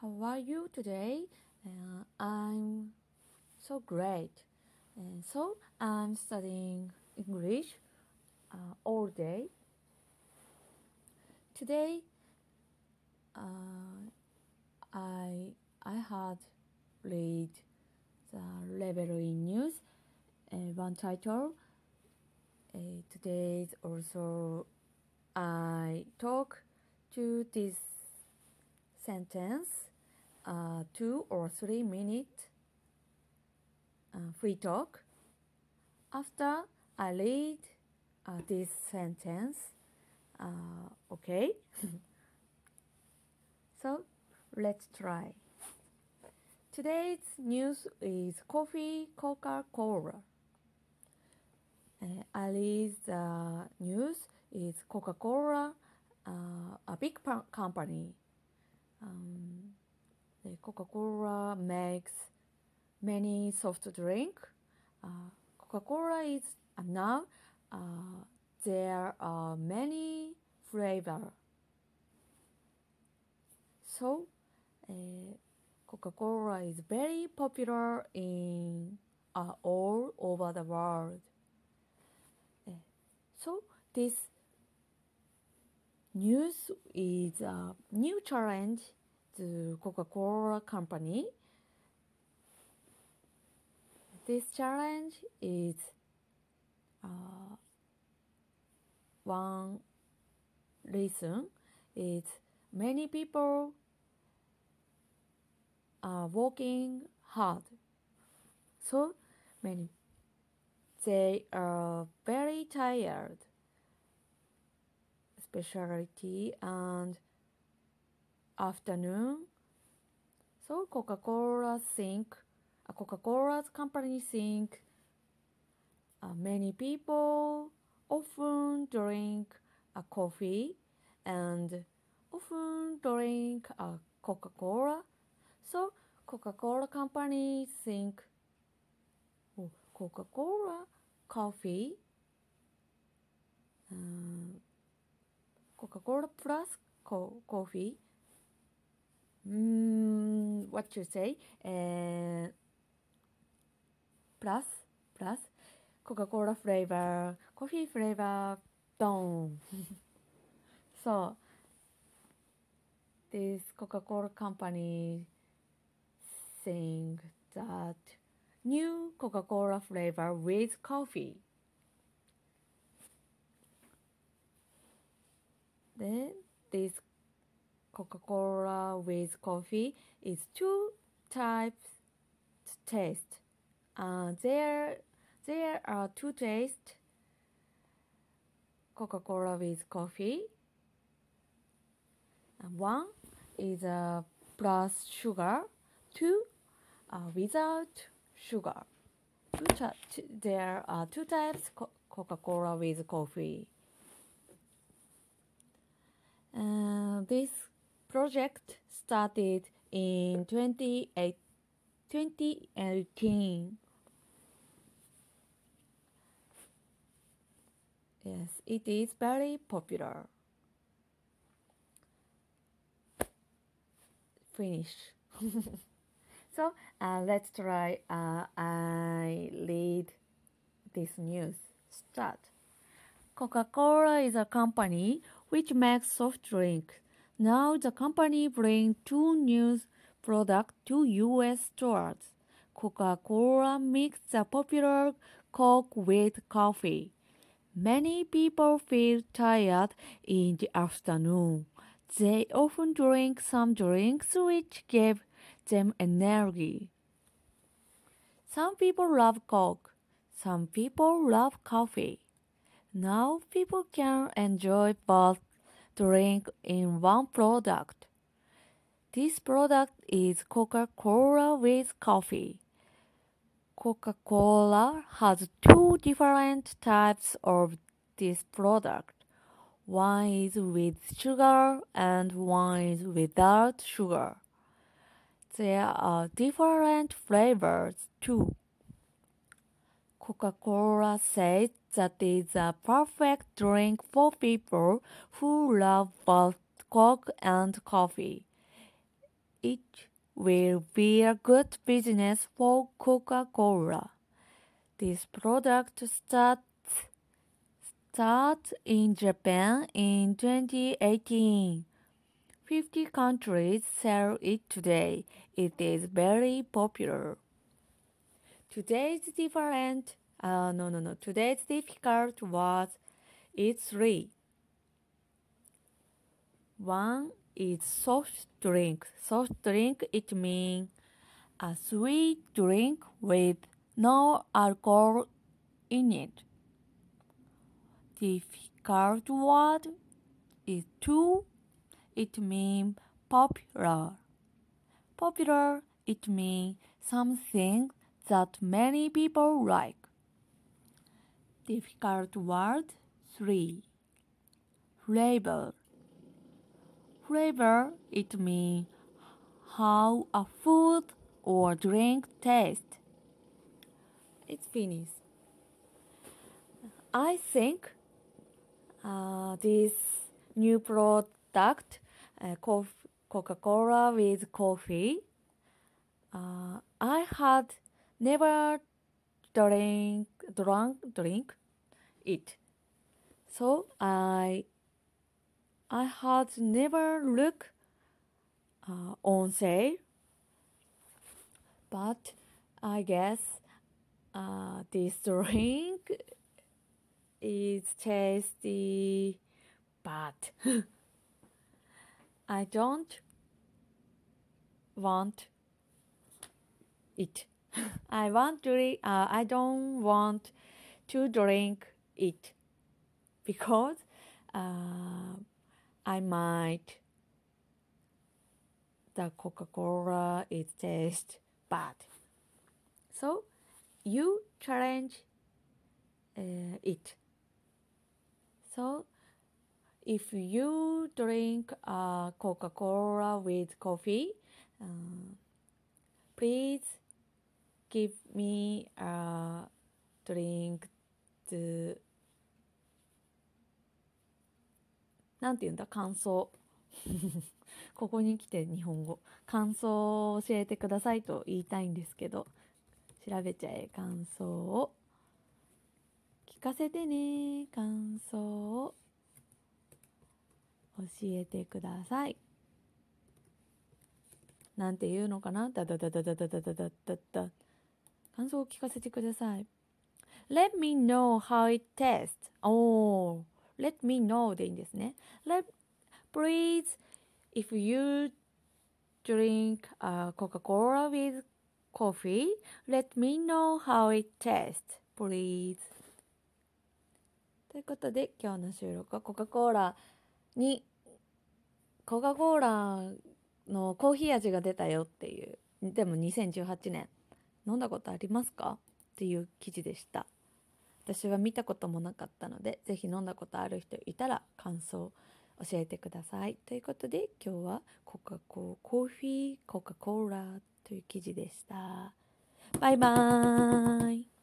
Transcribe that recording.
How are you today? Uh, I'm so great. And so I'm studying English uh, all day. Today, uh, I I had read the Revelry news. Uh, one title. Uh, today's also I talk to this sentence uh, two or three minute uh, free talk. After I read uh, this sentence, uh, okay? so let's try. Today's news is coffee Coca Cola. Uh, read the news is Coca Cola, uh, a big company. Um, Coca Cola makes many soft drink. Uh, Coca Cola is uh, now uh, there are many flavor. So uh, Coca Cola is very popular in all over the world. So this news is a new challenge to Coca-Cola company. This challenge is uh, one reason is many people are working hard. So many they are very tired specialty and afternoon. So Coca-Cola think, a Coca-Cola's company think uh, many people often drink a coffee and often drink a Coca-Cola. So Coca-Cola company think oh, Coca-Cola coffee. Um, Coca-Cola plus co coffee mm, what you say? Uh, plus plus Coca-Cola flavor coffee flavor done so this Coca-Cola company think that new Coca-Cola flavor with coffee. Then this Coca-Cola with coffee is two types to taste. Uh, there, there are two tastes. Coca-Cola with coffee. And one is uh, plus sugar. Two uh, without sugar. Two there are two types co Coca-Cola with coffee. Uh, this project started in 2018. Yes, it is very popular. Finish. so uh, let's try. Uh, I read this news. Start. Coca-Cola is a company which makes soft drink. Now the company brings two new products to U.S. stores. Coca-Cola mixes the popular Coke with coffee. Many people feel tired in the afternoon. They often drink some drinks which give them energy. Some people love Coke. Some people love coffee. Now people can enjoy both drink in one product. This product is Coca-Cola with coffee. Coca-Cola has two different types of this product. One is with sugar and one is without sugar. There are different flavors too. Coca-Cola says that is a perfect drink for people who love both Coke and coffee. it will be a good business for Coca-Cola. This product starts start in Japan in 2018. 50 countries sell it today. It is very popular. Today's different, uh, no, no, no. Today's difficult was it's three. One is soft drink. Soft drink, it means a sweet drink with no alcohol in it. Difficult word is two. It means popular. Popular, it means something that many people like. Difficult word three. Flavor. Flavor, it means how a food or drink tastes. It's finished. I think uh, this new product, uh, Coca-Cola with coffee, uh, I had never drink drunk drink it, so I I had never look uh, on sale, but I guess uh, this drink is tasty, but I don't want it. I want to. Uh, I don't want to drink it because uh, I might the Coca-Cola it tastes bad. So you challenge uh, it. So if you drink uh, Coca-Cola with coffee, uh, please give me a drink to なんて言うんだ？感想。ここに来て日本語。感想を教えてくださいと言いたいんですけど調べちゃえ。感想を。聞かせてね。感想を。教えてください。なんて言うのかな？ダダダダダダダダダダ。ダ感想を聞かせてください Let me know how it tastes おー Let me know でいいんですね Let please if you drink、uh, Coca-Cola with coffee let me know how it tastes please ということで今日の収録はコカ・コーラにコカ・コーラのコーヒー味が出たよっていうでも2018年飲んだことありますか？っていう記事でした。私は見たこともなかったので是非飲んだことある人いたら感想教えてください。ということで今日はコカ・ココーヒーコカ・コーラという記事でした。バイバーイ。